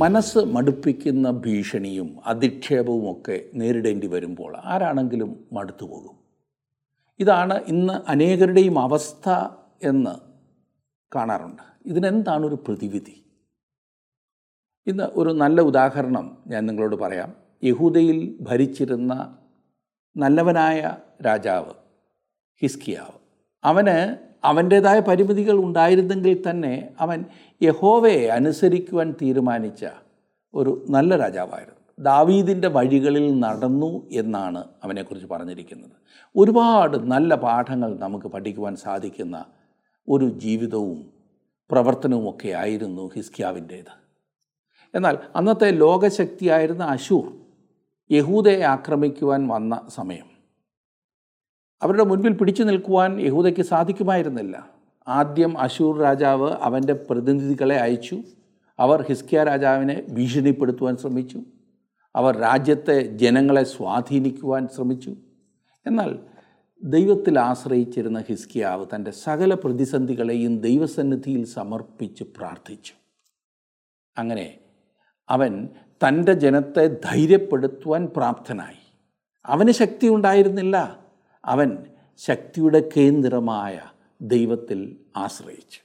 മനസ്സ് മടുപ്പിക്കുന്ന ഭീഷണിയും അധിക്ഷേപവും ഒക്കെ നേരിടേണ്ടി വരുമ്പോൾ ആരാണെങ്കിലും മടുത്തു പോകും. ഇതാണ് ഇന്ന് അനേകരുടെയും അവസ്ഥ എന്ന് കാണാറുണ്ട്. ഇതിനെന്താണ് ഒരു പ്രതിവിധി? ഇന്ന് ഒരു നല്ല ഉദാഹരണം ഞാൻ നിങ്ങളോട് പറയാം. യഹൂദയിൽ ഭരിച്ചിരുന്ന നല്ലവനായ രാജാവ് ഹിസ്കിയാവ്. അവന് അവന്റേതായ പരിമിതികൾ ഉണ്ടായിരുന്നെങ്കിൽ തന്നെ അവൻ യഹോവയെ അനുസരിക്കുവാൻ തീരുമാനിച്ച ഒരു നല്ല രാജാവായിരുന്നു. ദാവീദിന്റെ വഴികളിൽ നടന്നു എന്നാണ് അവനെക്കുറിച്ച് പറഞ്ഞിരിക്കുന്നത്. ഒരുപാട് നല്ല പാഠങ്ങൾ നമുക്ക് പഠിക്കുവാൻ സാധിക്കുന്ന ഒരു ജീവിതവും പ്രവർത്തനവുമൊക്കെ ആയിരുന്നു ഹിസ്കിയാവിന്റേത്. എന്നാൽ അന്നത്തെ ലോകശക്തിയായിരുന്ന അശൂർ യഹൂദയെ ആക്രമിക്കുവാൻ വന്ന സമയം. അവരുടെ മുൻപിൽ പിടിച്ചു നിൽക്കുവാൻ യഹൂദയ്ക്ക് സാധിക്കുമായിരുന്നില്ല. ആദ്യം അശൂർ രാജാവ് അവന്റെ പ്രതിനിധികളെ അയച്ചു. അവർ ഹിസ്കിയ രാജാവിനെ ഭീഷണിപ്പെടുത്തുവാൻ ശ്രമിച്ചു. അവർ രാജ്യത്തെ ജനങ്ങളെ സ്വാധീനിക്കുവാൻ ശ്രമിച്ചു. എന്നാൽ ദൈവത്തിൽ ആശ്രയിച്ചിരുന്ന ഹിസ്കിയാവ് തന്റെ സകല പ്രതിസന്ധികളെയും ദൈവസന്നിധിയിൽ സമർപ്പിച്ച് പ്രാർത്ഥിച്ചു. അങ്ങനെ അവൻ തന്റെ ജനത്തെ ധൈര്യപ്പെടുത്തുവാൻ പ്രാപ്തനായി. അവന് ശക്തി ഉണ്ടായിരുന്നില്ല. അവൻ ശക്തിയുടെ കേന്ദ്രമായ ദൈവത്തിൽ ആശ്രയിച്ചു.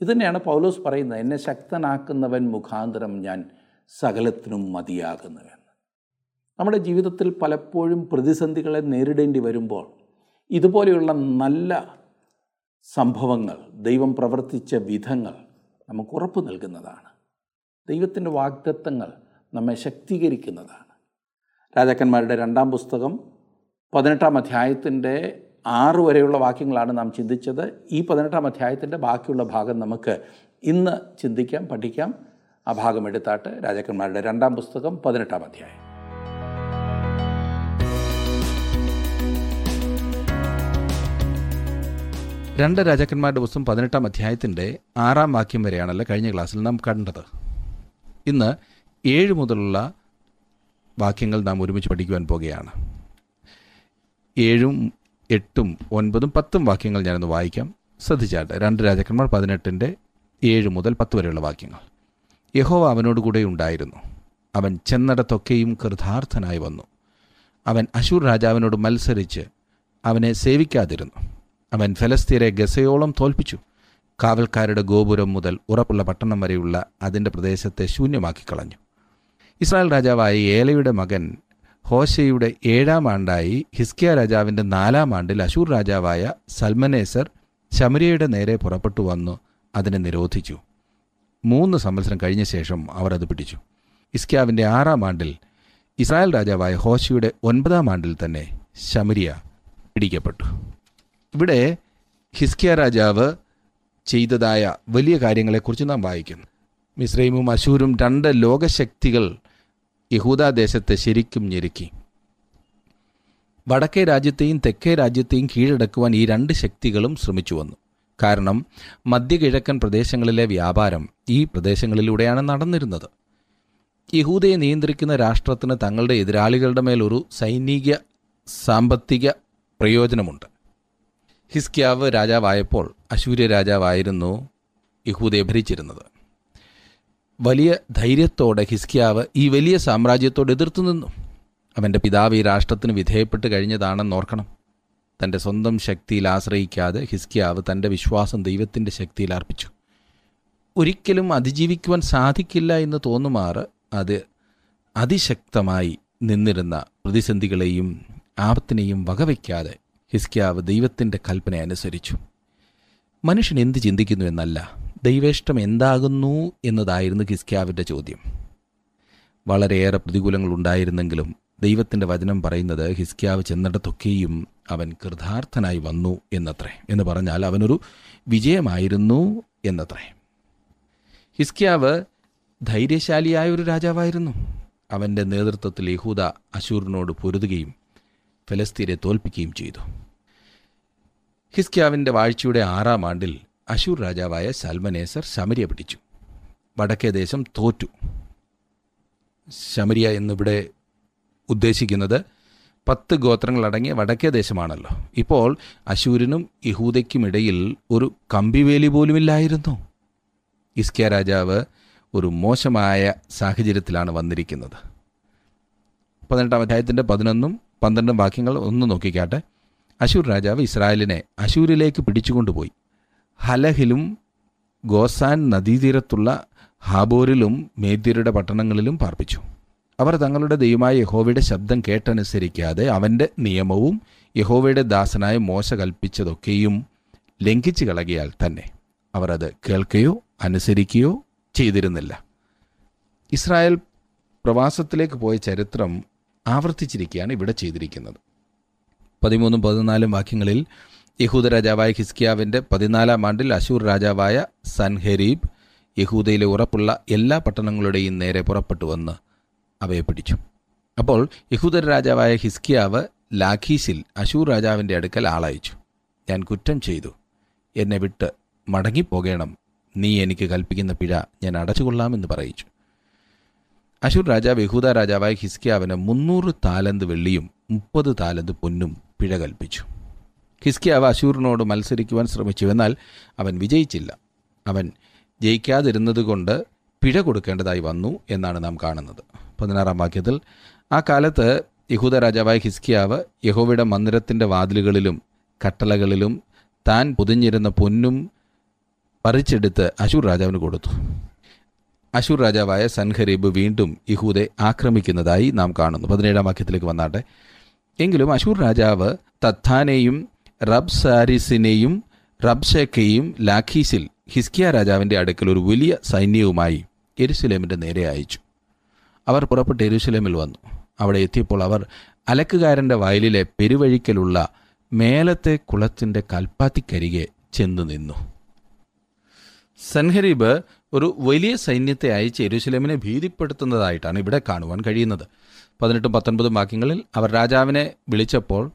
ഇതുതന്നെയാണ് പൗലോസ് പറയുന്നത് എന്നെ ശക്തനാക്കുന്നവൻ മുഖാന്തരം ഞാൻ സകലത്തിനും മതിയാകുന്നുവെന്ന്. നമ്മുടെ ജീവിതത്തിൽ പലപ്പോഴും പ്രതിസന്ധികളെ നേരിടേണ്ടി വരുമ്പോൾ ഇതുപോലെയുള്ള നല്ല സംഭവങ്ങൾ ദൈവം പ്രവർത്തിച്ച വിധങ്ങൾ നമുക്ക് ഉറപ്പ് നൽകുന്നതാണ്. ദൈവത്തിന്റെ വാഗ്ദത്തങ്ങൾ നമ്മെ ശക്തീകരിക്കുന്നതാണ്. രാജാക്കന്മാരുടെ രണ്ടാം പുസ്തകം പതിനെട്ടാം അധ്യായത്തിന്റെ ആറ് വരെയുള്ള വാക്യങ്ങളാണ് നാം ചിന്തിച്ചത്. ഈ പതിനെട്ടാം അധ്യായത്തിന്റെ ബാക്കിയുള്ള ഭാഗം നമുക്ക് ഇന്ന് ചിന്തിക്കാം പഠിക്കാം. ആ ഭാഗം എടുത്താട്ട് രാജാക്കന്മാരുടെ രണ്ടാം പുസ്തകം പതിനെട്ടാം അധ്യായം. രണ്ട് രാജാക്കന്മാരുടെ പുസ്തകം പതിനെട്ടാം അധ്യായത്തിന്റെ ആറാം വാക്യം വരെയാണല്ലോ കഴിഞ്ഞ ക്ലാസ്സിൽ നാം കണ്ടത്. ഇന്ന് ഏഴ് മുതലുള്ള വാക്യങ്ങൾ നാം ഒരുമിച്ച് പഠിക്കുവാൻ പോകുകയാണ് ഏഴും എട്ടും ഒൻപതും പത്തും വാക്യങ്ങൾ ഞാനൊന്ന് വായിക്കാം. ശ്രദ്ധിച്ചാട്ടെ. രണ്ട് രാജാക്കന്മാർ പതിനെട്ടിന്റെ ഏഴ് മുതൽ പത്ത് വരെയുള്ള വാക്യങ്ങൾ. യഹോവ അവനോട് കൂടെ ഉണ്ടായിരുന്നു. അവൻ ചെന്നടത്തൊക്കെയും കൃതാർത്ഥനായി വന്നു. അവൻ അശൂർ രാജാവിനോട് മത്സരിച്ച് അവനെ സേവിക്കാതിരുന്നു. അവൻ ഫലസ്തീരെ ഗസയോളം തോൽപ്പിച്ചു. കാവൽക്കാരുടെ ഗോപുരം മുതൽ ഉറപ്പുള്ള പട്ടണം വരെയുള്ള അതിന്റെ പ്രദേശത്തെ ശൂന്യമാക്കി കളഞ്ഞു ഇസ്രായേൽ രാജാവായ ഏലയുടെ മകൻ ഹോശയുടെ ഏഴാം ആണ്ടായി ഹിസ്കിയ രാജാവിന്റെ നാലാം ആണ്ടിൽ അശൂർ രാജാവായ സൽമനേസർ ശമരിയയുടെ നേരെ പുറപ്പെട്ടു വന്നു അതിനെ നിരോധിച്ചു. മൂന്ന് സംവത്സരം കഴിഞ്ഞ ശേഷം അവർ അത് പിടിച്ചു. ഇസ്ക്യാവിന്റെ ആറാം ആണ്ടിൽ ഇസ്രായേൽ രാജാവായ ഹോശയുടെ ഒൻപതാം ആണ്ടിൽ തന്നെ ശമരിയ പിടിക്കപ്പെട്ടു. ഇവിടെ ഹിസ്കിയ രാജാവ് ചെയ്തതായ വലിയ കാര്യങ്ങളെക്കുറിച്ച് നാം വായിക്കുന്നു. മിസ്രൈമും അശൂരും രണ്ട് ലോകശക്തികൾ യഹൂദാദേശത്തെ ശരിക്കും ഞെരുക്കി. വടക്കേ രാജ്യത്തെയും തെക്കേ രാജ്യത്തെയും കീഴടക്കുവാൻ ഈ രണ്ട് ശക്തികളും ശ്രമിച്ചു വന്നു. കാരണം മധ്യകിഴക്കൻ പ്രദേശങ്ങളിലെ വ്യാപാരം ഈ പ്രദേശങ്ങളിലൂടെയാണ് നടന്നിരുന്നത്. യഹൂദയെ നിയന്ത്രിക്കുന്ന രാഷ്ട്രത്തിന് തങ്ങളുടെ എതിരാളികളുടെ മേൽ ഒരു സൈനിക സാമ്പത്തിക പ്രയോജനമുണ്ട്. ഹിസ്ക്യാവ് രാജാവായപ്പോൾ അശൂര്യ രാജാവായിരുന്നു യഹൂദയെ ഭരിച്ചിരുന്നത്. വലിയ ധൈര്യത്തോടെ ഹിസ്കിയാവ് ഈ വലിയ സാമ്രാജ്യത്തോട് എതിർത്തു നിന്നു. അവന്റെ പിതാവ് ഈ രാഷ്ട്രത്തിന് വിധേയപ്പെട്ട് കഴിഞ്ഞതാണെന്ന് ഓർക്കണം. തന്റെ സ്വന്തം ശക്തിയിൽ ആശ്രയിക്കാതെ ഹിസ്കിയാവ് തന്റെ വിശ്വാസം ദൈവത്തിന്റെ ശക്തിയിൽ അർപ്പിച്ചു. ഒരിക്കലും അതിജീവിക്കുവാൻ സാധിക്കില്ല എന്ന് തോന്നുമാറ് അത് അതിശക്തമായി നിന്നിരുന്ന പ്രതിസന്ധികളെയും ആപത്തിനെയും വകവയ്ക്കാതെ ഹിസ്കിയാവ് ദൈവത്തിന്റെ കൽപ്പന അനുസരിച്ചു. മനുഷ്യൻ എന്ത് ചിന്തിക്കുന്നു എന്നല്ല. ദൈവേഷ്ടം എന്താകുന്നു എന്നതായിരുന്നു ഖിസ്ക്യാവിന്റെ ചോദ്യം. വളരെയേറെ പ്രതികൂലങ്ങൾ ഉണ്ടായിരുന്നെങ്കിലും ദൈവത്തിന്റെ വചനം പറയുന്നത് ഹിസ്ക്യാവ് ചെന്നിടത്തൊക്കെയും അവൻ കൃതാർത്ഥനായി വന്നു എന്നത്രേ. എന്ന് പറഞ്ഞാൽ അവനൊരു വിജയമായിരുന്നു എന്നത്രേ. ഹിസ്ക്യാവ് ധൈര്യശാലിയായ ഒരു രാജാവായിരുന്നു. അവന്റെ നേതൃത്വത്തിൽ യഹൂദ അശൂറിനോട് പൊരുതുകയും ഫലസ്തീനെ തോൽപ്പിക്കുകയും ചെയ്തു. ഹിസ്ക്യാവിന്റെ വാഴ്ചയുടെ ആറാം ആണ്ടിൽ അശൂർ രാജാവായ സൽമനേസർ ശമരിയ പിടിച്ചു. വടക്കേ ദേശം തോറ്റു. ശമരിയ എന്നിവിടെ ഉദ്ദേശിക്കുന്നത് പത്ത് ഗോത്രങ്ങളടങ്ങിയ വടക്കേ ദേശമാണല്ലോ. ഇപ്പോൾ അശൂരിനും യഹൂദയ്ക്കുമിടയിൽ ഒരു കമ്പിവേലി പോലുമില്ലായിരുന്നു. ഇസ്കിയ രാജാവ് ഒരു മോശമായ സാഹചര്യത്തിലാണ് വന്നിരിക്കുന്നത്. പതിനെട്ടാം അധ്യായത്തിന്റെ പതിനൊന്നും പന്ത്രണ്ടും വാക്യങ്ങൾ ഒന്ന് നോക്കിക്കാട്ടെ. അശൂർ രാജാവ് ഇസ്രായേലിനെ അശൂരിലേക്ക് പിടിച്ചുകൊണ്ടുപോയി. ഹലഹിലും ഗോസാൻ നദീതീരത്തുള്ള ഹാബോറിലും മേദ്യരുടെ പട്ടണങ്ങളിലും പാർപ്പിച്ചു. അവർ തങ്ങളുടെ ദൈവമായ യഹോവയുടെ ശബ്ദം കേട്ടനുസരിക്കാതെ അവന്റെ നിയമവും യഹോവയുടെ ദാസനായ മോശ കൽപ്പിച്ചതൊക്കെയും ലംഘിച്ചു കളകിയാൽ തന്നെ അവർ അത് കേൾക്കുകയോ അനുസരിക്കുകയോ ചെയ്തിരുന്നില്ല. ഇസ്രായേൽ പ്രവാസത്തിലേക്ക് പോയ ചരിത്രം ആവർത്തിച്ചിരിക്കുകയാണ് ഇവിടെ ചെയ്തിരിക്കുന്നത്. പതിമൂന്നും പതിനാലും വാക്യങ്ങളിൽ യഹൂദ രാജാവായ ഹിസ്കിയാവിന്റെ പതിനാലാം ആണ്ടിൽ അശൂർ രാജാവായ സൻഹെരീബ് യഹൂദയിലെ ഉറപ്പുള്ള എല്ലാ പട്ടണങ്ങളുടെയും നേരെ പുറപ്പെട്ടു വന്ന് അവയെ പിടിച്ചു. അപ്പോൾ യഹൂദ രാജാവായ ഹിസ്കിയാവ് ലാഖീസിൽ അശൂർ രാജാവിന്റെ അടുക്കൽ ആളയച്ചു. ഞാൻ കുറ്റം ചെയ്തു. എന്നെ വിട്ട് മടങ്ങിപ്പോകണം. നീ എനിക്ക് കൽപ്പിക്കുന്ന പിഴ ഞാൻ അടച്ചുകൊള്ളാമെന്ന് പറയിച്ചു. അശൂർ രാജാവ് യഹൂദ രാജാവായ ഹിസ്കിയാവിന് മുന്നൂറ് താലന്ത് വെള്ളിയും മുപ്പത് താലന്ത് പൊന്നും പിഴ കൽപ്പിച്ചു. ഹിസ്കിയാവ് അശൂറിനോട് മത്സരിക്കുവാൻ ശ്രമിച്ചു. എന്നാൽ അവൻ വിജയിച്ചില്ല. അവൻ ജയിക്കാതിരുന്നതുകൊണ്ട് പിഴ കൊടുക്കേണ്ടതായി വന്നു എന്നാണ് നാം കാണുന്നത്. പതിനാറാം വാക്യത്തിൽ ആ കാലത്ത് യഹൂദ രാജാവായ ഹിസ്കിയാവ് യഹോവയുടെ മന്ദിരത്തിന്റെ വാതിലുകളിലും കട്ടളകളിലും താൻ പൊതിഞ്ഞിരുന്ന പൊന്നും പറിച്ചെടുത്ത് അശൂർ രാജാവിന് കൊടുത്തു. അശൂർ രാജാവായ സൻഹരീബ് വീണ്ടും യഹൂദെ ആക്രമിക്കുന്നതായി നാം കാണുന്നു. പതിനേഴാം വാക്യത്തിലേക്ക് വന്നാട്ടെ. എങ്കിലും അശൂർ രാജാവ് തത്താനെയും റബ്സാരിസിനെയും റബ്ഷേക്കയും ലാഖീസിൽ ഹിസ്കിയ രാജാവിന്റെ അടുക്കൽ ഒരു വലിയ സൈന്യവുമായി എരുസലേമിന്റെ നേരെ അയച്ചു. അവർ പുറപ്പെട്ട് എരുസലേമിൽ വന്നു. അവിടെ എത്തിയപ്പോൾ അവർ അലക്കുകാരന്റെ വയലിലെ പെരുവഴിക്കലുള്ള മേലത്തെ കുളത്തിന്റെ കൽപ്പാത്തിക്കരികെ ചെന്ന് നിന്നു. സൻഹരീബ് ഒരു വലിയ സൈന്യത്തെ അയച്ച് എരുസലേമിനെ ഭീതിപ്പെടുത്തുന്നതായിട്ടാണ് ഇവിടെ കാണുവാൻ കഴിയുന്നത്. പതിനെട്ടും പത്തൊൻപതും വാക്യങ്ങളിൽ അവർ രാജാവിനെ വിളിച്ചപ്പോൾ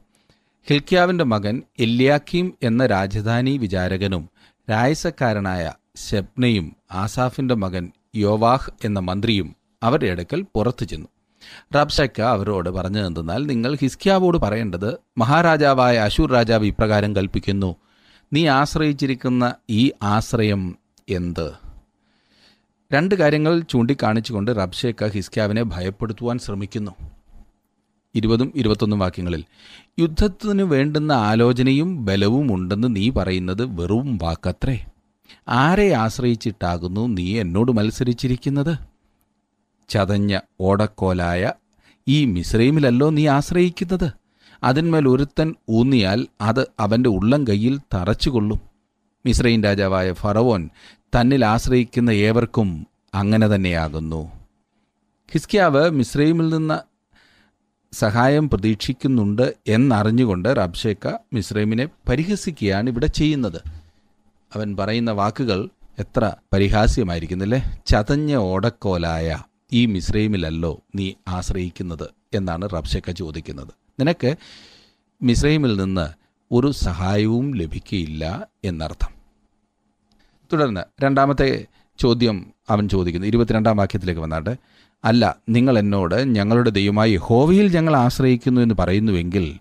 ഹിൽക്യാവിന്റെ മകൻ എല്യാക്കീം എന്ന രാജധാനി വിചാരകനും രായസക്കാരനായ ഷെബ്നയും ആസാഫിന്റെ മകൻ യോവാഹ് എന്ന മന്ത്രിയും അവരുടെ അടുക്കൽ പുറത്തു ചെന്നു. റബ്ഷക്ക അവരോട് പറഞ്ഞു എന്തെന്നാൽ നിങ്ങൾ ഹിസ്കിയാവോട് പറയേണ്ടത് മഹാരാജാവായ അശൂർ രാജാവ് ഇപ്രകാരം കൽപ്പിക്കുന്നു. നീ ആശ്രയിച്ചിരിക്കുന്ന ഈ ആശ്രയം എന്ത്? രണ്ട് കാര്യങ്ങൾ ചൂണ്ടിക്കാണിച്ചുകൊണ്ട് റബ്ഷേക്ക ഹിസ്ക്യാവിനെ ഭയപ്പെടുത്തുവാൻ ശ്രമിക്കുന്നു. ഇരുപതും ഇരുപത്തൊന്നും വാക്യങ്ങളിൽ യുദ്ധത്തിന് വേണ്ടുന്ന ആലോചനയും ബലവും ഉണ്ടെന്ന് നീ പറയുന്നത് വെറും വാക്കത്രേ. ആരെ ആശ്രയിച്ചിട്ടാകുന്നു നീ എന്നോട് മത്സരിച്ചിരിക്കുന്നത്? ചതഞ്ഞ ഓടക്കോലായ ഈ മിശ്രീമിലല്ലോ നീ ആശ്രയിക്കുന്നത്? അതിന്മേൽ ഒരുത്തൻ ഊന്നിയാൽ അത് അവന്റെ ഉള്ളം കയ്യിൽ തറച്ചുകൊള്ളും. മിശ്രൈൻ രാജാവായ ഫറവോൻ തന്നിൽ ആശ്രയിക്കുന്ന ഏവർക്കും അങ്ങനെ തന്നെയാകുന്നു. ഹിസ്കിയാവ് മിശ്രൈമിൽ നിന്ന് സഹായം പ്രതീക്ഷിക്കുന്നുണ്ട് എന്നറിഞ്ഞുകൊണ്ട് റബ്ഷേക്ക മിസ്രൈമിനെ പരിഹസിക്കുകയാണ് ഇവിടെ ചെയ്യുന്നത്. അവൻ പറയുന്ന വാക്കുകൾ എത്ര പരിഹാസ്യമായിരിക്കുന്നില്ലേ? ചതഞ്ഞ ഓടക്കോലായ ഈ മിസ്രൈമിലല്ലോ നീ ആശ്രയിക്കുന്നത് എന്നാണ് റബ്ഷേക്ക ചോദിക്കുന്നത്. നിനക്ക് മിസ്രൈമിൽ നിന്ന് ഒരു സഹായവും ലഭിക്കുകയില്ല എന്നർത്ഥം. തുടർന്ന് രണ്ടാമത്തെ ചോദ്യം അവൻ ചോദിക്കുന്നു. ഇരുപത്തിരണ്ടാം വാക്യത്തിലേക്ക് വന്നാട്ടെ. അല്ല നിങ്ങൾ എന്നോട് ഞങ്ങളുടെ ദൈവമായി ഹോവയിൽ ഞങ്ങൾ ആശ്രയിക്കുന്നു എന്ന് പറയുന്നുവെങ്കിൽ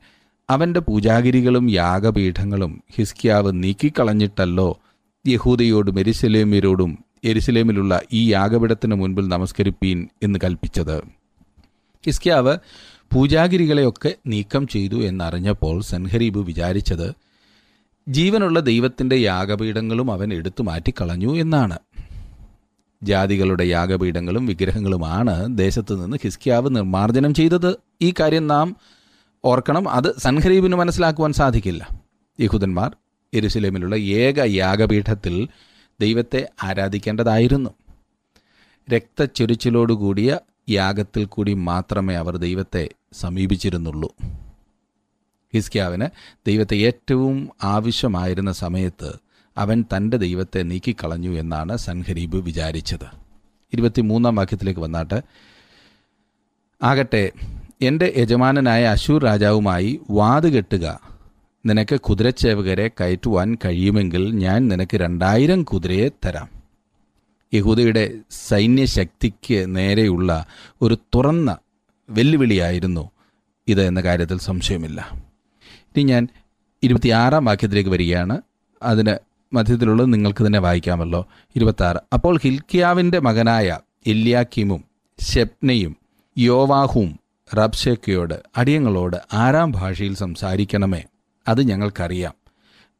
അവന്റെ പൂജാഗിരികളും യാഗപീഠങ്ങളും ഹിസ്കിയാവ് നീക്കിക്കളഞ്ഞിട്ടല്ലോ യഹൂദയോടും എരിശലേമ്യരോടും എരിശലേമിലുള്ള ഈ യാഗപീഠത്തിന് മുൻപിൽ നമസ്കരിപ്പീൻ എന്ന് കൽപ്പിച്ചത്. ഹിസ്കിയാവ് പൂജാഗിരികളെയൊക്കെ നീക്കം ചെയ്തു എന്നറിഞ്ഞപ്പോൾ സൻഹരീബ് വിചാരിച്ചത് ജീവനുള്ള ദൈവത്തിന്റെ യാഗപീഠങ്ങളും അവൻ എടുത്തു മാറ്റിക്കളഞ്ഞു എന്നാണ്. ജാതികളുടെ യാഗപീഠങ്ങളും വിഗ്രഹങ്ങളുമാണ് ദേശത്ത് നിന്ന് ഹിസ്കിയാവ് നിർമ്മാർജനം ചെയ്തത്. ഈ കാര്യം നാം ഓർക്കണം. അത് സൻഹരീബിന് മനസ്സിലാക്കുവാൻ സാധിക്കില്ല. യഹൂദന്മാർ എരുസലേമിലുള്ള ഏക യാഗപീഠത്തിൽ ദൈവത്തെ ആരാധിക്കേണ്ടതായിരുന്നു. രക്തച്ചൊരിച്ചിലോടുകൂടിയ യാഗത്തിൽ കൂടി മാത്രമേ അവർ ദൈവത്തെ സമീപിച്ചിരുന്നുള്ളൂ. ഹിസ്കിയാവിന് ദൈവത്തെ ഏറ്റവും ആവശ്യമായിരുന്ന സമയത്ത് അവൻ തന്റെ ദൈവത്തെ നീക്കിക്കളഞ്ഞു എന്നാണ് സൻഹരീബ് വിചാരിച്ചത്. ഇരുപത്തിമൂന്നാം വാക്യത്തിലേക്ക് വന്നാട്ട്. ആകട്ടെ എന്റെ യജമാനനായ അശൂർ രാജാവുമായി വാതുകെട്ടുക നിനക്ക് കുതിരച്ചേവകരെ കയറ്റുവാൻ കഴിയുമെങ്കിൽ ഞാൻ നിനക്ക് രണ്ടായിരം കുതിരയെ തരാം. യഹൂദയുടെ സൈന്യശക്തിക്ക് നേരെയുള്ള ഒരു തുറന്ന വെല്ലുവിളിയായിരുന്നു ഇത് എന്ന കാര്യത്തിൽ സംശയമില്ല. ഇനി ഞാൻ ഇരുപത്തിയാറാം വാക്യത്തിലേക്ക് വരികയാണ്. അതിന് മധ്യത്തിലുള്ളത് നിങ്ങൾക്ക് തന്നെ വായിക്കാമല്ലോ. ഇരുപത്താറ്. അപ്പോൾ ഹിൽക്കിയാവിന്റെ മകനായ എല്യാക്കിമും ഷെപ്നയും യോവാഹും റബ്ഷേക്കയോട് അടിയങ്ങളോട് ആറാം ഭാഷയിൽ സംസാരിക്കണമേ. അത് ഞങ്ങൾക്കറിയാം.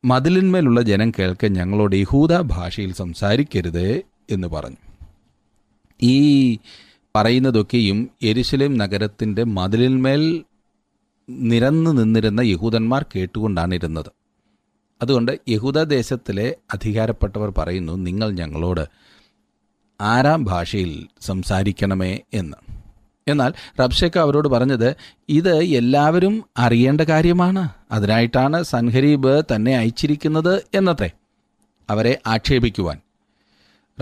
മതിലിന്മേലുള്ള ജനം കേൾക്കെ ഞങ്ങളോട് യഹൂദ ഭാഷയിൽ സംസാരിക്കരുത് എന്ന് പറഞ്ഞു. ഈ പറയുന്നതൊക്കെയും എരുശലേം നഗരത്തിന്റെ മതിലിന്മേൽ നിരന്നു നിന്നിരുന്ന യഹൂദന്മാർ കേട്ടുകൊണ്ടാണ് ഇരുന്നത്. അതുകൊണ്ട് യഹൂദ ദേശത്തിലെ അധികാരപ്പെട്ടവർ പറയുന്നു നിങ്ങൾ ഞങ്ങളോട് ആരാം ഭാഷയിൽ സംസാരിക്കണമേ എന്ന്. എന്നാൽ റബ്ഷേക്ക അവരോട് പറഞ്ഞത് ഇത് എല്ലാവരും അറിയേണ്ട കാര്യമാണ്. അതിനായിട്ടാണ് സൻഹരീബ് തന്നെ അയച്ചിരിക്കുന്നത് എന്നത്രേ. അവരെ ആക്ഷേപിക്കുവാൻ.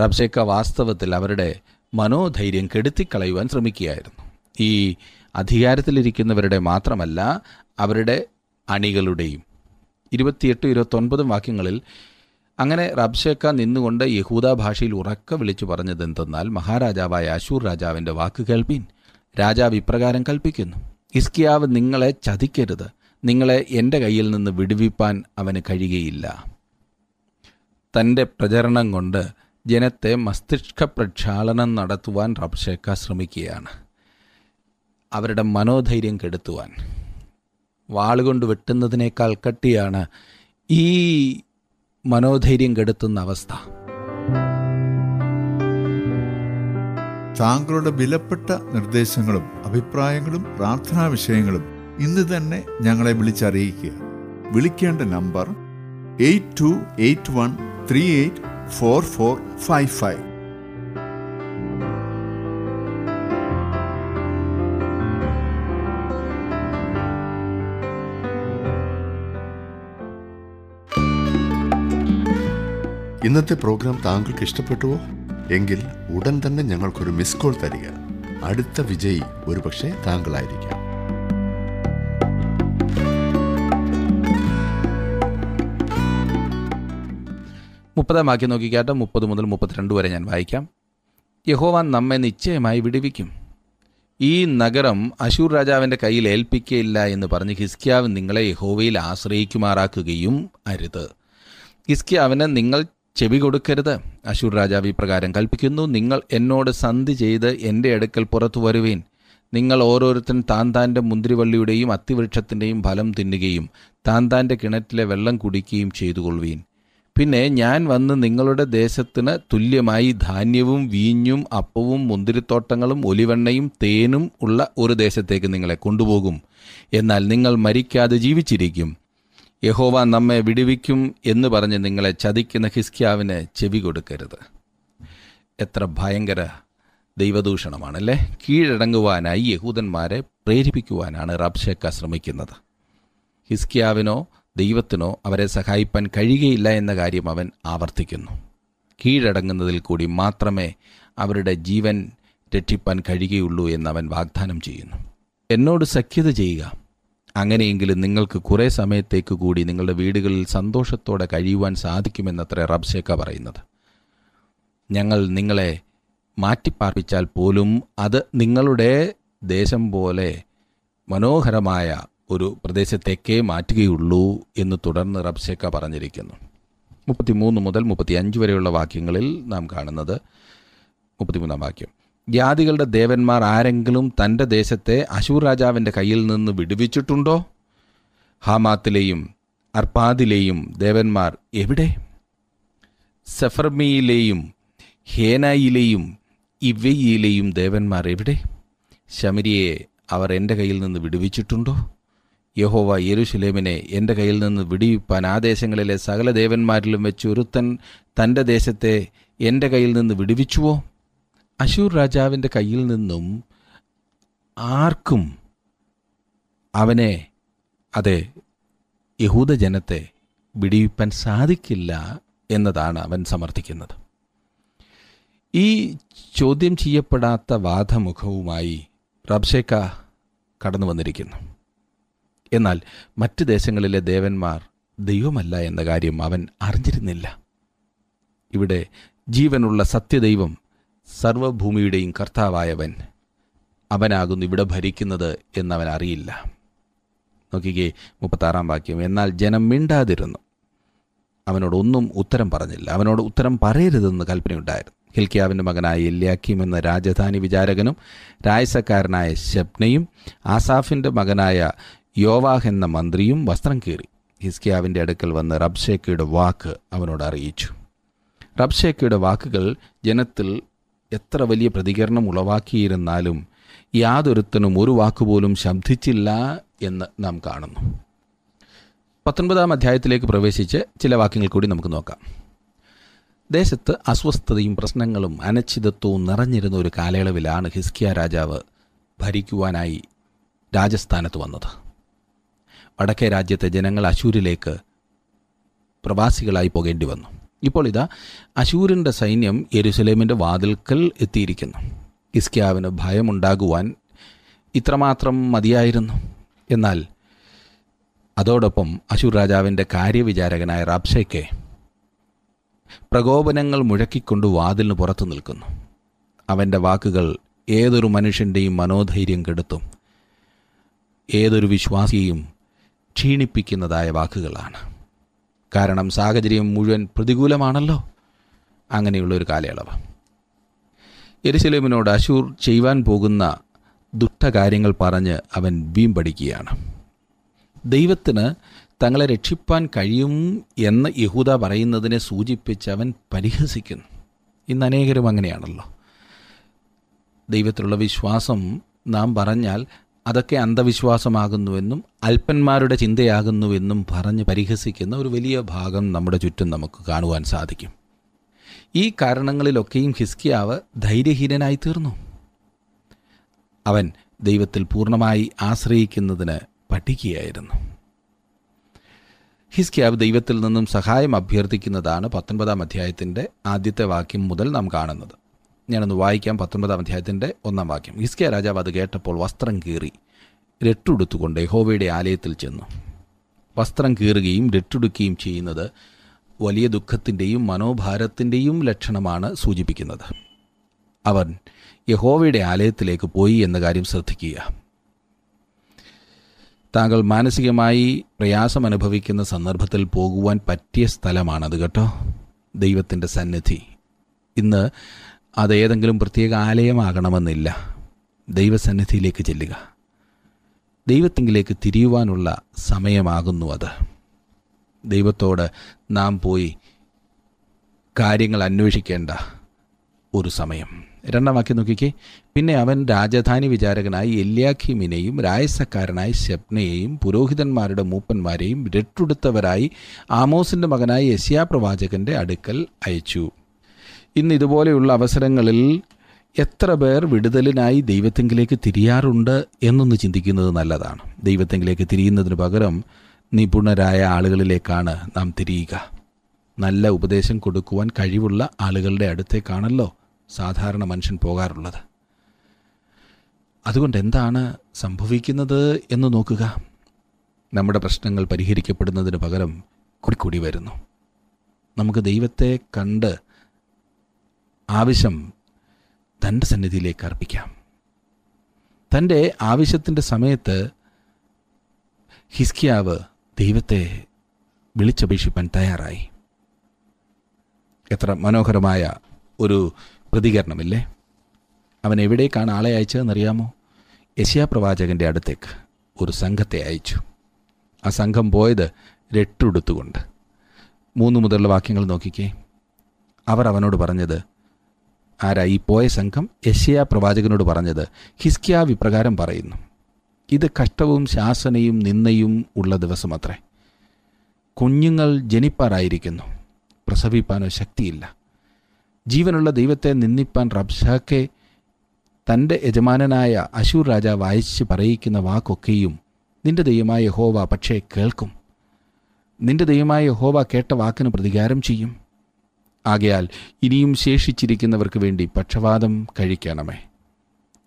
റബ്ഷേക്ക വാസ്തവത്തിൽ അവരുടെ മനോധൈര്യം കെടുത്തിക്കളയുവാൻ ശ്രമിക്കുകയായിരുന്നു. ഈ അധികാരത്തിലിരിക്കുന്നവരുടെ മാത്രമല്ല അവരുടെ അണികളുടെയും ഇരുപത്തിയെട്ട് ഇരുപത്തൊൻപതും വാക്യങ്ങളിൽ അങ്ങനെ റബ്ഷേക്ക നിന്നുകൊണ്ട് യഹൂദ ഭാഷയിൽ ഉറക്ക വിളിച്ചു പറഞ്ഞത് എന്തെന്നാൽ മഹാരാജാവായ അശൂർ രാജാവിന്റെ വാക്ക് കേൾപ്പീൻ. രാജാവ് ഇപ്രകാരം കൽപ്പിക്കുന്നു. ഇസ്കിയാവ് നിങ്ങളെ ചതിക്കരുത്. നിങ്ങളെ എന്റെ കയ്യിൽ നിന്ന് വിടുവിപ്പാൻ അവന് കഴിയുകയില്ല. തന്റെ പ്രചരണം കൊണ്ട് ജനത്തെ മസ്തിഷ്ക പ്രക്ഷാളനം നടത്തുവാൻ റബ്ഷേക്ക ശ്രമിക്കുകയാണ്. അവരുടെ മനോധൈര്യം കെടുത്തുവാൻ. വാളുകൊണ്ട് വെട്ടുന്നതിനേക്കാൾ കട്ടിയാണ് ഈ മനോധൈര്യം കെടുത്തുന്ന അവസ്ഥ. താങ്കളുടെ വിലപ്പെട്ട നിർദ്ദേശങ്ങളും അഭിപ്രായങ്ങളും പ്രാർത്ഥനാ വിഷയങ്ങളും ഇന്ന് തന്നെ ഞങ്ങളെ വിളിച്ചറിയിക്കുക. വിളിക്കേണ്ട number eight two eight one three eight four four five five. ഇന്നത്തെ പ്രോഗ്രാം താങ്കൾക്ക് ഇഷ്ടപ്പെട്ടുവോ? എങ്കിൽ ഉടൻ തന്നെ ഞങ്ങൾക്കൊരു മിസ് കോൾ തരിക. അടുത്ത വിജയി ഒരുപക്ഷെ താങ്കളായിരിക്കാം. മുപ്പതാം വാക്യം നോക്കിക്കാട്ടെ മുപ്പത് മുതൽ മുപ്പത്തിരണ്ട് വരെ ഞാൻ വായിക്കാം. യഹോവ നമ്മെ നിശ്ചയമായി വിടുവിക്കും. ഈ നഗരം അശൂർ രാജാവിന്റെ കയ്യിൽ ഏൽപ്പിക്കയില്ല എന്ന് പറഞ്ഞ് ഹിസ്കിയാവ് നിങ്ങളെ യഹോവയിൽ ആശ്രയിക്കുമാറാക്കുകയും അരുത്. ഹിസ്കിയാവിന് നിങ്ങൾ ചെവി കൊടുക്കരുത്. അശൂർ രാജാവ് ഇപ്രകാരം കൽപ്പിക്കുന്നു നിങ്ങൾ എന്നോട് സന്ധി ചെയ്ത് എന്റെ അടുക്കൽ പുറത്തു വരുവീൻ. നിങ്ങൾ ഓരോരുത്തൻ താൻ താന്റെ മുന്തിരിവള്ളിയുടെയും അത്തിവൃക്ഷത്തിന്റെയും ഫലം തിന്നുകയും താൻ താന്റെ കിണറ്റിലെ വെള്ളം കുടിക്കുകയും ചെയ്തുകൊള്ളുവീൻ. പിന്നെ ഞാൻ വന്ന് നിങ്ങളുടെ ദേശത്തിന് തുല്യമായി ധാന്യവും വീഞ്ഞും അപ്പവും മുന്തിരിത്തോട്ടങ്ങളും ഒലിവെണ്ണയും തേനും ഉള്ള ഒരു ദേശത്തേക്ക് നിങ്ങളെ കൊണ്ടുപോകും. എന്നാൽ നിങ്ങൾ മരിക്കാതെ ജീവിച്ചിരിക്കും. യഹോവ നമ്മെ വിടുവിക്കും എന്ന് പറഞ്ഞ് നിങ്ങളെ ചതിക്കുന്ന ഹിസ്ക്യാവിന് ചെവി കൊടുക്കരുത്. എത്ര ഭയങ്കര ദൈവദൂഷണമാണല്ലേ? കീഴടങ്ങുവാനായി യഹൂദന്മാരെ പ്രേരിപ്പിക്കുവാനാണ് റബ്ഷേക്ക ശ്രമിക്കുന്നത്. ഹിസ്കിയാവിനോ ദൈവത്തിനോ അവരെ സഹായിപ്പാൻ കഴിയുകയില്ല എന്ന കാര്യം അവൻ ആവർത്തിക്കുന്നു. കീഴടങ്ങുന്നതിൽ കൂടി മാത്രമേ അവരുടെ ജീവൻ രക്ഷിപ്പാൻ കഴിയുകയുള്ളൂ എന്ന് അവൻ വാഗ്ദാനം ചെയ്യുന്നു. എന്നോട് സഖ്യത ചെയ്യുക. അങ്ങനെയെങ്കിലും നിങ്ങൾക്ക് കുറേ സമയത്തേക്ക് കൂടി നിങ്ങളുടെ വീടുകളിൽ സന്തോഷത്തോടെ കഴിയുവാൻ സാധിക്കുമെന്നത്ര റബ്ഷേക്ക പറയുന്നത്. ഞങ്ങൾ നിങ്ങളെ മാറ്റിപ്പാർപ്പിച്ചാൽ പോലും അത് നിങ്ങളുടെ ദേശം പോലെ മനോഹരമായ ഒരു പ്രദേശത്തേക്കേ മാറ്റുകയുള്ളൂ എന്ന് തുടർന്ന് റബ്ഷേക്ക പറഞ്ഞിരിക്കുന്നു. മുപ്പത്തിമൂന്ന് മുതൽ മുപ്പത്തിയഞ്ച് വരെയുള്ള വാക്യങ്ങളിൽ നാം കാണുന്നത് മുപ്പത്തിമൂന്നാം വാക്യം. ജാതികളുടെ ദേവന്മാർ ആരെങ്കിലും തന്റെ ദേശത്തെ അശൂർ രാജാവിന്റെ കയ്യിൽ നിന്ന് വിടുവിച്ചിട്ടുണ്ടോ? ഹാമാത്തിലെയും അർപ്പാദിലെയും ദേവന്മാർ എവിടെ? സെഫർമിയിലെയും ഹേനായിലെയും ഇവയിലെയും ദേവന്മാർ എവിടെ? ശമരിയെ അവർ എന്റെ കയ്യിൽ നിന്ന് വിടുവിച്ചിട്ടുണ്ടോ? യഹോവ യെരുഷലേമിനെ എന്റെ കയ്യിൽ നിന്ന് വിടിവിപ്പാൻ ആ ദേശങ്ങളിലെ സകല ദേവന്മാരിലും വെച്ച് ഒരുത്തൻ തന്റെ ദേശത്തെ എന്റെ കയ്യിൽ നിന്ന് വിടുവിച്ചുവോ? അശൂർ രാജാവിന്റെ കയ്യിൽ നിന്നും ആർക്കും അവനെ അതെ യഹൂദജനത്തെ വിടിയിപ്പാൻ സാധിക്കില്ല എന്നതാണ് അവൻ സമർത്ഥിക്കുന്നത്. ഈ ചോദ്യം ചെയ്യപ്പെടാത്ത വാദമുഖവുമായി റബ്ഷേക്ക കടന്നു വന്നിരിക്കുന്നു. എന്നാൽ മറ്റ് ദേശങ്ങളിലെ ദേവന്മാർ ദൈവമല്ല എന്ന കാര്യം അവൻ അറിഞ്ഞിരുന്നില്ല. ഇവിടെ ജീവനുള്ള സത്യദൈവം സർവഭൂമിയുടെയും കർത്താവായവൻ അവനാകുന്നു ഇവിടെ ഭരിക്കുന്നത് എന്നവൻ അറിയില്ല നോക്കിക്കേ മുപ്പത്താറാം വാക്യം. എന്നാൽ ജനം മിണ്ടാതിരുന്നു. അവനോട് ഒന്നും ഉത്തരം പറഞ്ഞില്ല. അവനോട് ഉത്തരം പറയരുതെന്ന് കൽപ്പനയുണ്ടായിരുന്നു. ഹിൽക്കിയാവിന്റെ മകനായ എല്യാക്കീം എന്ന രാജധാനി വിചാരകനും രായസക്കാരനായ ശബ്നയും ആസാഫിന്റെ മകനായ യോവാഹ് എന്ന മന്ത്രിയും വസ്ത്രം കീറി. ഹിസ്കിയാവിന്റെ അടുക്കൽ വന്ന് റബ്ഷേക്കയുടെ വാക്ക് അവനോട് അറിയിച്ചു. റബ്ഷേക്കയുടെ വാക്കുകൾ ജനത്തിൽ എത്ര വലിയ പ്രതികരണം ഉളവാക്കിയിരുന്നാലും യാതൊരുത്തനും ഒരു വാക്കുപോലും ശബ്ദിച്ചില്ല എന്ന് നാം കാണുന്നു. പത്തൊൻപതാം അധ്യായത്തിലേക്ക് പ്രവേശിച്ച് ചില വാക്യങ്ങൾ കൂടി നമുക്ക് നോക്കാം. ദേശത്ത് അസ്വസ്ഥതയും പ്രശ്നങ്ങളും അനിശ്ചിതത്വവും നിറഞ്ഞിരുന്ന ഒരു കാലയളവിലാണ് ഹിസ്കിയ രാജാവ് ഭരിക്കുവാനായി രാജസ്ഥാനത്ത് വന്നത്. വടക്കേ രാജ്യത്തെ ജനങ്ങൾ അശൂരിലേക്ക് പ്രവാസികളായി പോകേണ്ടി വന്നു. ഇപ്പോൾ ഇതാ അശൂരിന്റെ സൈന്യം യെരുസലേമിന്റെ വാതിൽക്കൽ എത്തിയിരിക്കുന്നു. ഇസ്ക്യാവിന് ഭയമുണ്ടാകുവാൻ ഇത്രമാത്രം മതിയായിരുന്നു. എന്നാൽ അതോടൊപ്പം അശൂർ രാജാവിന്റെ കാര്യവിചാരകനായ റാബ്ഷയ്ക്ക് പ്രകോപനങ്ങൾ മുഴക്കിക്കൊണ്ട് വാതിലിന് പുറത്തു നിൽക്കുന്നു. അവന്റെ വാക്കുകൾ ഏതൊരു മനുഷ്യന്റെയും മനോധൈര്യം കെടുത്തും. ഏതൊരു വിശ്വാസിയെയും ക്ഷീണിപ്പിക്കുന്നതായ വാക്കുകളാണ്. കാരണം സാഹചര്യം മുഴുവൻ പ്രതികൂലമാണല്ലോ. അങ്ങനെയുള്ള ഒരു കാലയളവ്. എരുസലേമിനോട് അശൂർ ചെയ്യുവാൻ പോകുന്ന ദുഷ്ടകാര്യങ്ങൾ പറഞ്ഞ് അവൻ വീമ്പടിക്കുകയാണ്. ദൈവത്തിന് തങ്ങളെ രക്ഷിപ്പാൻ കഴിയും എന്ന് യഹൂദ പറയുന്നതിനെ സൂചിപ്പിച്ച് അവൻ പരിഹസിക്കുന്നു. ഇന്ന് അനേകരും അങ്ങനെയാണല്ലോ. ദൈവത്തിലുള്ള വിശ്വാസം നാം പറഞ്ഞാൽ അതൊക്കെ അന്ധവിശ്വാസമാകുന്നുവെന്നും അല്പന്മാരുടെ ചിന്തയാകുന്നുവെന്നും പറഞ്ഞ് പരിഹസിക്കുന്ന ഒരു വലിയ ഭാഗം നമ്മുടെ ചുറ്റും നമുക്ക് കാണുവാൻ സാധിക്കും. ഈ കാരണങ്ങളിലൊക്കെയും ഹിസ്കിയാവ് ധൈര്യഹീനനായി തീർന്നു. അവൻ ദൈവത്തിൽ പൂർണമായി ആശ്രയിക്കുന്നതിന് പഠിക്കുകയായിരുന്നു. ഹിസ്കിയാവ് ദൈവത്തിൽ നിന്നും സഹായം അഭ്യർത്ഥിക്കുന്നതാണ് പത്തൊൻപതാം അധ്യായത്തിന്റെ ആദ്യത്തെ വാക്യം മുതൽ നാം കാണുന്നത്. ഞാനൊന്ന് വായിക്കാം പത്തൊൻപതാം അധ്യായത്തിന്റെ ഒന്നാം വാക്യം. ഇസ്കേ രാജാവ് അത് കേട്ടപ്പോൾ വസ്ത്രം കീറി രട്ടുടുത്തുകൊണ്ട് യഹോവയുടെ ആലയത്തിൽ ചെന്നു. വസ്ത്രം കീറുകയും രട്ടുടുക്കുകയും ചെയ്യുന്നത് വലിയ ദുഃഖത്തിന്റെയും മനോഭാരത്തിന്റെയും ലക്ഷണമാണ് സൂചിപ്പിക്കുന്നത്. അവൻ യഹോവയുടെ ആലയത്തിലേക്ക് പോയി എന്ന കാര്യം ശ്രദ്ധിക്കുക. താങ്കൾ മാനസികമായി പ്രയാസം അനുഭവിക്കുന്ന സന്ദർഭത്തിൽ പോകുവാൻ പറ്റിയ സ്ഥലമാണത് കേട്ടോ. ദൈവത്തിന്റെ സന്നിധി. ഇന്ന് അത് ഏതെങ്കിലും പ്രത്യേക ആലയമാകണമെന്നില്ല. ദൈവസന്നിധിയിലേക്ക് ചെല്ലുക. ദൈവത്തെങ്കിലേക്ക് തിരിയുവാനുള്ള സമയമാകുന്നു അത്. ദൈവത്തോട് നാം പോയി കാര്യങ്ങൾ അന്വേഷിക്കേണ്ട ഒരു സമയം. രണ്ടാം വാക്യം നോക്കിക്കേ. പിന്നെ അവൻ രാജധാനി വിചാരകനായി എല്യാഖീമിനെയും രായസക്കാരനായി ശബ്നയെയും പുരോഹിതന്മാരുടെ മൂപ്പന്മാരെയും രട്ടുടുത്തവരായി ആമോസിന്റെ മകനായ യസ്യാ പ്രവാചകന്റെ അടുക്കൽ അയച്ചു. ഇന്ന് ഇതുപോലെയുള്ള അവസരങ്ങളിൽ എത്ര പേർ വിടുതലിനായി ദൈവത്തെങ്കിലേക്ക് തിരിയാറുണ്ട് എന്നൊന്ന് ചിന്തിക്കുന്നത് നല്ലതാണ്. ദൈവത്തെങ്കിലേക്ക് തിരിയുന്നതിന് പകരം നിപുണരായ ആളുകളിലേക്കാണ് നാം തിരിയുക. നല്ല ഉപദേശം കൊടുക്കുവാൻ കഴിവുള്ള ആളുകളുടെ അടുത്തേക്കാണല്ലോ സാധാരണ മനുഷ്യൻ പോകാറുള്ളത്. അതുകൊണ്ട് എന്താണ് സംഭവിക്കുന്നത് എന്ന് നോക്കുക. നമ്മുടെ പ്രശ്നങ്ങൾ പരിഹരിക്കപ്പെടുന്നതിന് പകരം കുടിക്കൂടി വരുന്നു. നമുക്ക് ദൈവത്തെ കണ്ട് ആവശ്യം തന്റെ സന്നിധിയിലേക്ക് അർപ്പിക്കാം. തന്റെ ആവശ്യത്തിന്റെ സമയത്ത് ഹിസ്കിയാവ് ദൈവത്തെ വിളിച്ചപേക്ഷിപ്പാൻ തയ്യാറായി. എത്ര മനോഹരമായ ഒരു പ്രതികരണമില്ലേ? അവൻ എവിടേക്കാണ് ആളെ അയച്ചതെന്നറിയാമോ? യശയാ അടുത്തേക്ക് ഒരു സംഘത്തെ അയച്ചു. ആ സംഘം പോയത് രട്ടുടുത്തുകൊണ്ട്. മൂന്ന് മുതലുള്ള വാക്യങ്ങൾ നോക്കിക്കേ. അവർ അവനോട് പറഞ്ഞത് ആരാ ഈ പോയ സംഘം? യശയ പ്രവാചകനോട് പറഞ്ഞത് ഹിസ്കിയാവ് ഇപ്രകാരം പറയുന്നു ഇത് കഷ്ടവും ശാസനയും നിന്നയും ഉള്ള ദിവസമത്രേ. കുഞ്ഞുങ്ങൾ ജനിപ്പാറായിരിക്കുന്നു. പ്രസവിപ്പാനോ ശക്തിയില്ല. ജീവനുള്ള ദൈവത്തെ നിന്ദിപ്പാൻ റബ്ഷാക്കെ തന്റെ യജമാനനായ അശൂർ രാജാവ് അയച്ച് പറയിക്കുന്ന വാക്കൊക്കെയും നിന്റെ ദൈവമായ ഹോവ പക്ഷേ കേൾക്കും. നിന്റെ ദൈവമായ ഹോവ കേട്ട വാക്കിന് പ്രതികാരം ചെയ്യും. ആകയാൽ ഇനിയും ശേഷിച്ചിരിക്കുന്നവർക്ക് വേണ്ടി പക്ഷവാദം കഴിക്കണമേ.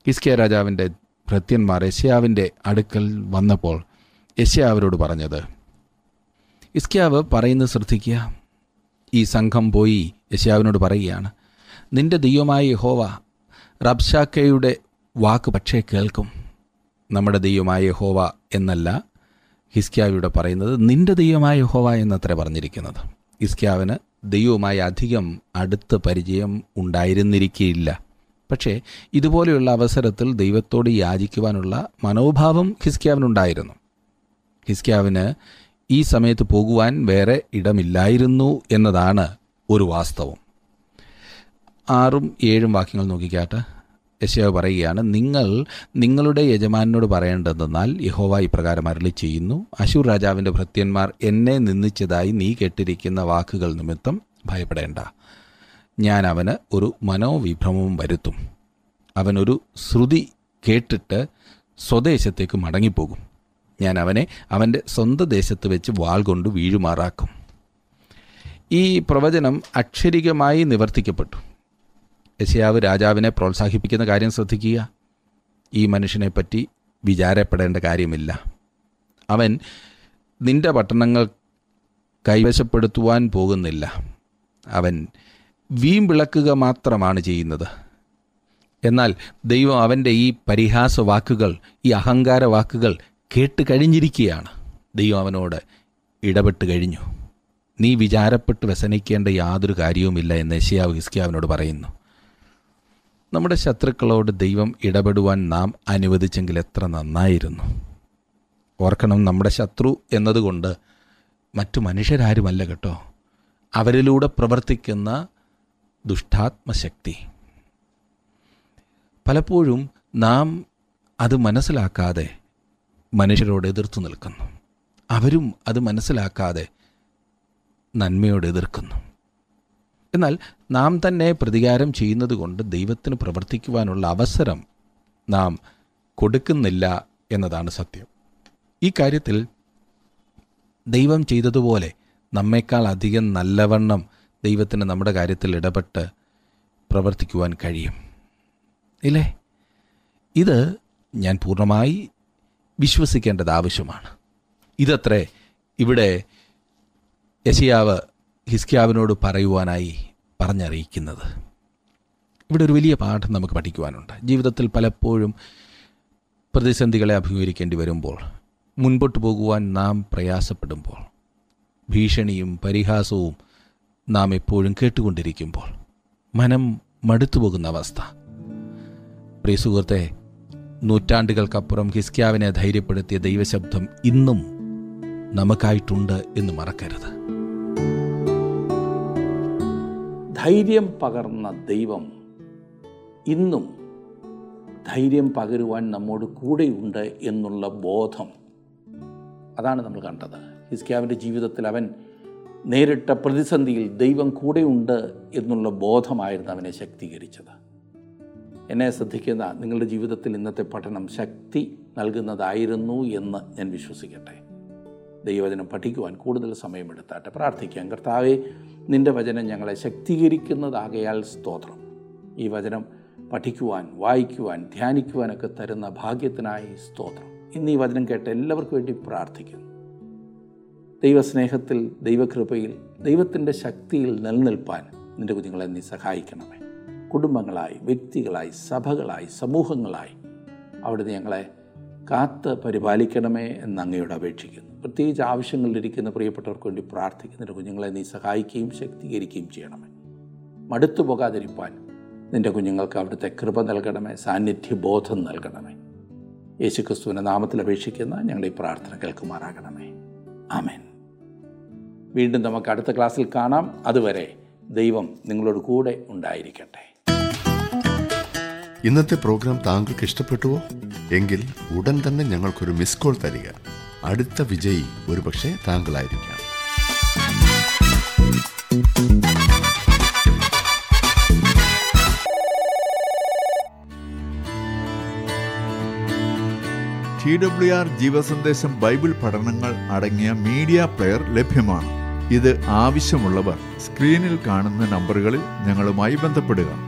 ഇസ്കിയ രാജാവിന്റെ ഭൃത്യന്മാർ യശയാവിന്റെ അടുക്കൽ വന്നപ്പോൾ യശയാവരോട് പറഞ്ഞത് ഇസ്കിയാവ് പറയുന്നത് ശ്രദ്ധിക്കുക. ഈ സംഘം പോയി യശയാവിനോട് പറയുകയാണ് നിന്റെ ദൈവമായ യഹോവ റബ്ഷാക്കയുടെ വാക്ക് പക്ഷേ കേൾക്കും. നമ്മുടെ ദൈവമായ യഹോവ എന്നല്ല ഹിസ്ക്യാവിയുടെ പറയുന്നത് നിന്റെ ദൈവമായ യഹോവ എന്നത്രേ പറഞ്ഞിരിക്കുന്നത്. ഇസ്ക്യാവിന് ദൈവവുമായി അധികം അടുത്ത പരിചയം ഉണ്ടായിരുന്നിരിക്കുകയില്ല പക്ഷേ ഇതുപോലെയുള്ള അവസരത്തിൽ ദൈവത്തോട് യാചിക്കുവാനുള്ള മനോഭാവം ഹിസ്ക്യാവിനുണ്ടായിരുന്നു. ഹിസ്ക്യാവിന് ഈ സമയത്ത് പോകുവാൻ വേറെ ഇടമില്ലായിരുന്നു എന്നതാണ് ഒരു വാസ്തവം. ആറും ഏഴും വാക്യങ്ങൾ നോക്കിക്കാട്ട്. യശയാവ് പറയുകയാണ് നിങ്ങൾ നിങ്ങളുടെ യജമാനോട് പറയേണ്ടതെന്നാൽ യഹോവ ഇപ്രകാരം അരളി ചെയ്യുന്നു. അശൂർ രാജാവിന്റെ ഭൃത്യന്മാർ എന്നെ നിന്ദിച്ചതായി നീ കേട്ടിരിക്കുന്ന വാക്കുകൾ നിമിത്തം ഭയപ്പെടേണ്ട. ഞാൻ അവന് ഒരു മനോവിഭ്രമവും വരുത്തും. അവനൊരു ശ്രുതി കേട്ടിട്ട് സ്വദേശത്തേക്ക് മടങ്ങിപ്പോകും. ഞാൻ അവനെ അവന്റെ സ്വന്തം ദേശത്ത് വെച്ച് വാൾ കൊണ്ട് വീഴുമാറാക്കും. ഈ പ്രവചനം അക്ഷരികമായി നിവർത്തിക്കപ്പെട്ടു. യശയാവ് രാജാവിനെ പ്രോത്സാഹിപ്പിക്കുന്ന കാര്യം ശ്രദ്ധിക്കുക. ഈ മനുഷ്യനെപ്പറ്റി വിചാരപ്പെടേണ്ട കാര്യമില്ല. അവൻ നിന്റെ പട്ടണങ്ങൾ കൈവശപ്പെടുത്തുവാൻ പോകുന്നില്ല. അവൻ വീം വിളക്കുക മാത്രമാണ് ചെയ്യുന്നത്. എന്നാൽ ദൈവം അവന്റെ ഈ പരിഹാസ വാക്കുകൾ ഈ അഹങ്കാര വാക്കുകൾ കേട്ട് കഴിഞ്ഞിരിക്കുകയാണ്. ദൈവം അവനോട് ഇടപെട്ട് കഴിഞ്ഞു. നീ വിചാരപ്പെട്ട് വ്യസനിക്കേണ്ട യാതൊരു കാര്യവുമില്ല എന്ന് യശയാവ് ഹിസ്കിയാവിനോട് പറയുന്നു. നമ്മുടെ ശത്രുക്കളോട് ദൈവം ഇടപെടുവാൻ നാം അനുവദിച്ചെങ്കിൽ എത്ര നന്നായിരുന്നു. ഓർക്കണം നമ്മുടെ ശത്രു എന്നതുകൊണ്ട് മറ്റു മനുഷ്യരാരുമല്ല കേട്ടോ. അവരിലൂടെ പ്രവർത്തിക്കുന്ന ദുഷ്ടാത്മശക്തി. പലപ്പോഴും നാം അത് മനസ്സിലാക്കാതെ മനുഷ്യരോട് എതിർത്തു നിൽക്കുന്നു. അവരും അത് മനസ്സിലാക്കാതെ നന്മയോട് എതിർക്കുന്നു. എന്നാൽ നാം തന്നെ പ്രതികാരം ചെയ്യുന്നത് കൊണ്ട് ദൈവത്തിന് പ്രവർത്തിക്കുവാനുള്ള അവസരം നാം കൊടുക്കുന്നില്ല എന്നതാണ് സത്യം. ഈ കാര്യത്തിൽ ദൈവം ചെയ്തതുപോലെ നമ്മേക്കാൾ അധികം നല്ലവണ്ണം ദൈവത്തിന് നമ്മുടെ കാര്യത്തിൽ ഇടപെട്ട് പ്രവർത്തിക്കുവാൻ കഴിയും. ഇല്ലേ? ഇത് ഞാൻ പൂർണമായി വിശ്വസിക്കേണ്ടത് ആവശ്യമാണ്. ഇതത്രേ ഇവിടെ യശയാവ് ഹിസ്കിയാവിനോട് പറയുവാനായി പറഞ്ഞറിയിക്കുന്നത്. ഇവിടെ ഒരു വലിയ പാഠം നമുക്ക് പഠിക്കുവാനുണ്ട്. ജീവിതത്തിൽ പലപ്പോഴും പ്രതിസന്ധികളെ അഭിമുഖീകരിക്കേണ്ടി വരുമ്പോൾ മുൻപോട്ട് പോകുവാൻ നാം പ്രയാസപ്പെടുമ്പോൾ ഭീഷണിയും പരിഹാസവും നാം എപ്പോഴും കേട്ടുകൊണ്ടിരിക്കുമ്പോൾ മനം മടുത്തു പോകുന്ന അവസ്ഥ. പ്രിയ സുഹൃത്തെ നൂറ്റാണ്ടുകൾക്കപ്പുറം ഹിസ്ക്യാവിനെ ധൈര്യപ്പെടുത്തിയ ദൈവശബ്ദം ഇന്നും നമുക്കായിട്ടുണ്ട് എന്ന് മറക്കരുത്. ധൈര്യം പകർന്ന ദൈവം ഇന്നും ധൈര്യം പകരുവാൻ നമ്മോട് കൂടെയുണ്ട് എന്നുള്ള ബോധം. അതാണ് നമ്മൾ കണ്ടത്. ഹിസ്ക്യാവിന്റെ ജീവിതത്തിൽ അവൻ നേരിട്ട പ്രതിസന്ധിയിൽ ദൈവം കൂടെയുണ്ട് എന്നുള്ള ബോധമായിരുന്നു അവനെ ശക്തീകരിച്ചത്. എന്നെ ശ്രദ്ധിക്കുന്ന നിങ്ങളുടെ ജീവിതത്തിൽ ഇന്നത്തെ പഠനം ശക്തി നൽകുന്നതായിരുന്നു എന്ന് ഞാൻ വിശ്വസിക്കട്ടെ. ദൈവവചനം പഠിക്കുവാൻ കൂടുതൽ സമയമെടുത്താട്ടെ. പ്രാർത്ഥിക്കാം. കർത്താവെ നിന്റെ വചനം ഞങ്ങളെ ശക്തീകരിക്കുന്നതാകയാൽ സ്തോത്രം. ഈ വചനം പഠിക്കുവാൻ വായിക്കുവാൻ ധ്യാനിക്കുവാനൊക്കെ തരുന്ന ഭാഗ്യത്തിനായി സ്തോത്രം. ഇന്ന് ഈ വചനം കേട്ട് എല്ലാവർക്കും വേണ്ടി പ്രാർത്ഥിക്കുന്നു. ദൈവസ്നേഹത്തിൽ ദൈവകൃപയിൽ ദൈവത്തിന്റെ ശക്തിയിൽ നിലനിൽപ്പാൻ നിന്റെ കുഞ്ഞുങ്ങളെ നീ സഹായിക്കണമേ. കുടുംബങ്ങളായി വ്യക്തികളായി സഭകളായി സമൂഹങ്ങളായി അവിടുന്ന് ഞങ്ങളെ കാത്ത് പരിപാലിക്കണമേ എന്ന് അങ്ങയോട് അപേക്ഷിക്കുന്നു. പ്രത്യേകിച്ച് ആവശ്യങ്ങളിലിരിക്കുന്ന പ്രിയപ്പെട്ടവർക്ക് വേണ്ടി പ്രാർത്ഥിക്കുന്നതിന്റെ കുഞ്ഞുങ്ങളെ നീ സഹായിക്കുകയും ശക്തീകരിക്കുകയും ചെയ്യണമേ. മടുത്തു പോകാതിരിപ്പാൻ നിന്റെ കുഞ്ഞുങ്ങൾക്ക് അവിടുത്തെ കൃപ നൽകണമേ സാന്നിധ്യബോധം നൽകണമേ. യേശുക്രിസ്തുവിന്റെ നാമത്തിൽ അപേക്ഷിക്കുന്ന ഞങ്ങളുടെ ഈ പ്രാർത്ഥന കേൾക്കുമാറാകണമേ. ആമേൻ. വീണ്ടും നമുക്ക് അടുത്ത ക്ലാസ്സിൽ കാണാം. അതുവരെ ദൈവം നിങ്ങളോട് കൂടെ ഉണ്ടായിരിക്കട്ടെ. ഇന്നത്തെ പ്രോഗ്രാം താങ്കൾക്ക് ഇഷ്ടപ്പെട്ടുവോ? എങ്കിൽ ഉടൻ തന്നെ ഞങ്ങൾക്കൊരു മിസ് കോൾ തരിക. അടുത്ത വിജയി ഒരുപക്ഷെ താങ്കളായിരിക്കാം. ടി ഡബ്ല്യു ആർ ജീവസന്ദേശം ബൈബിൾ പഠനങ്ങൾ അടങ്ങിയ മീഡിയ പ്ലെയർ ലഭ്യമാണ്. ഇത് ആവശ്യമുള്ളവർ സ്ക്രീനിൽ കാണുന്ന നമ്പറുകളിൽ ഞങ്ങളുമായി ബന്ധപ്പെടുക.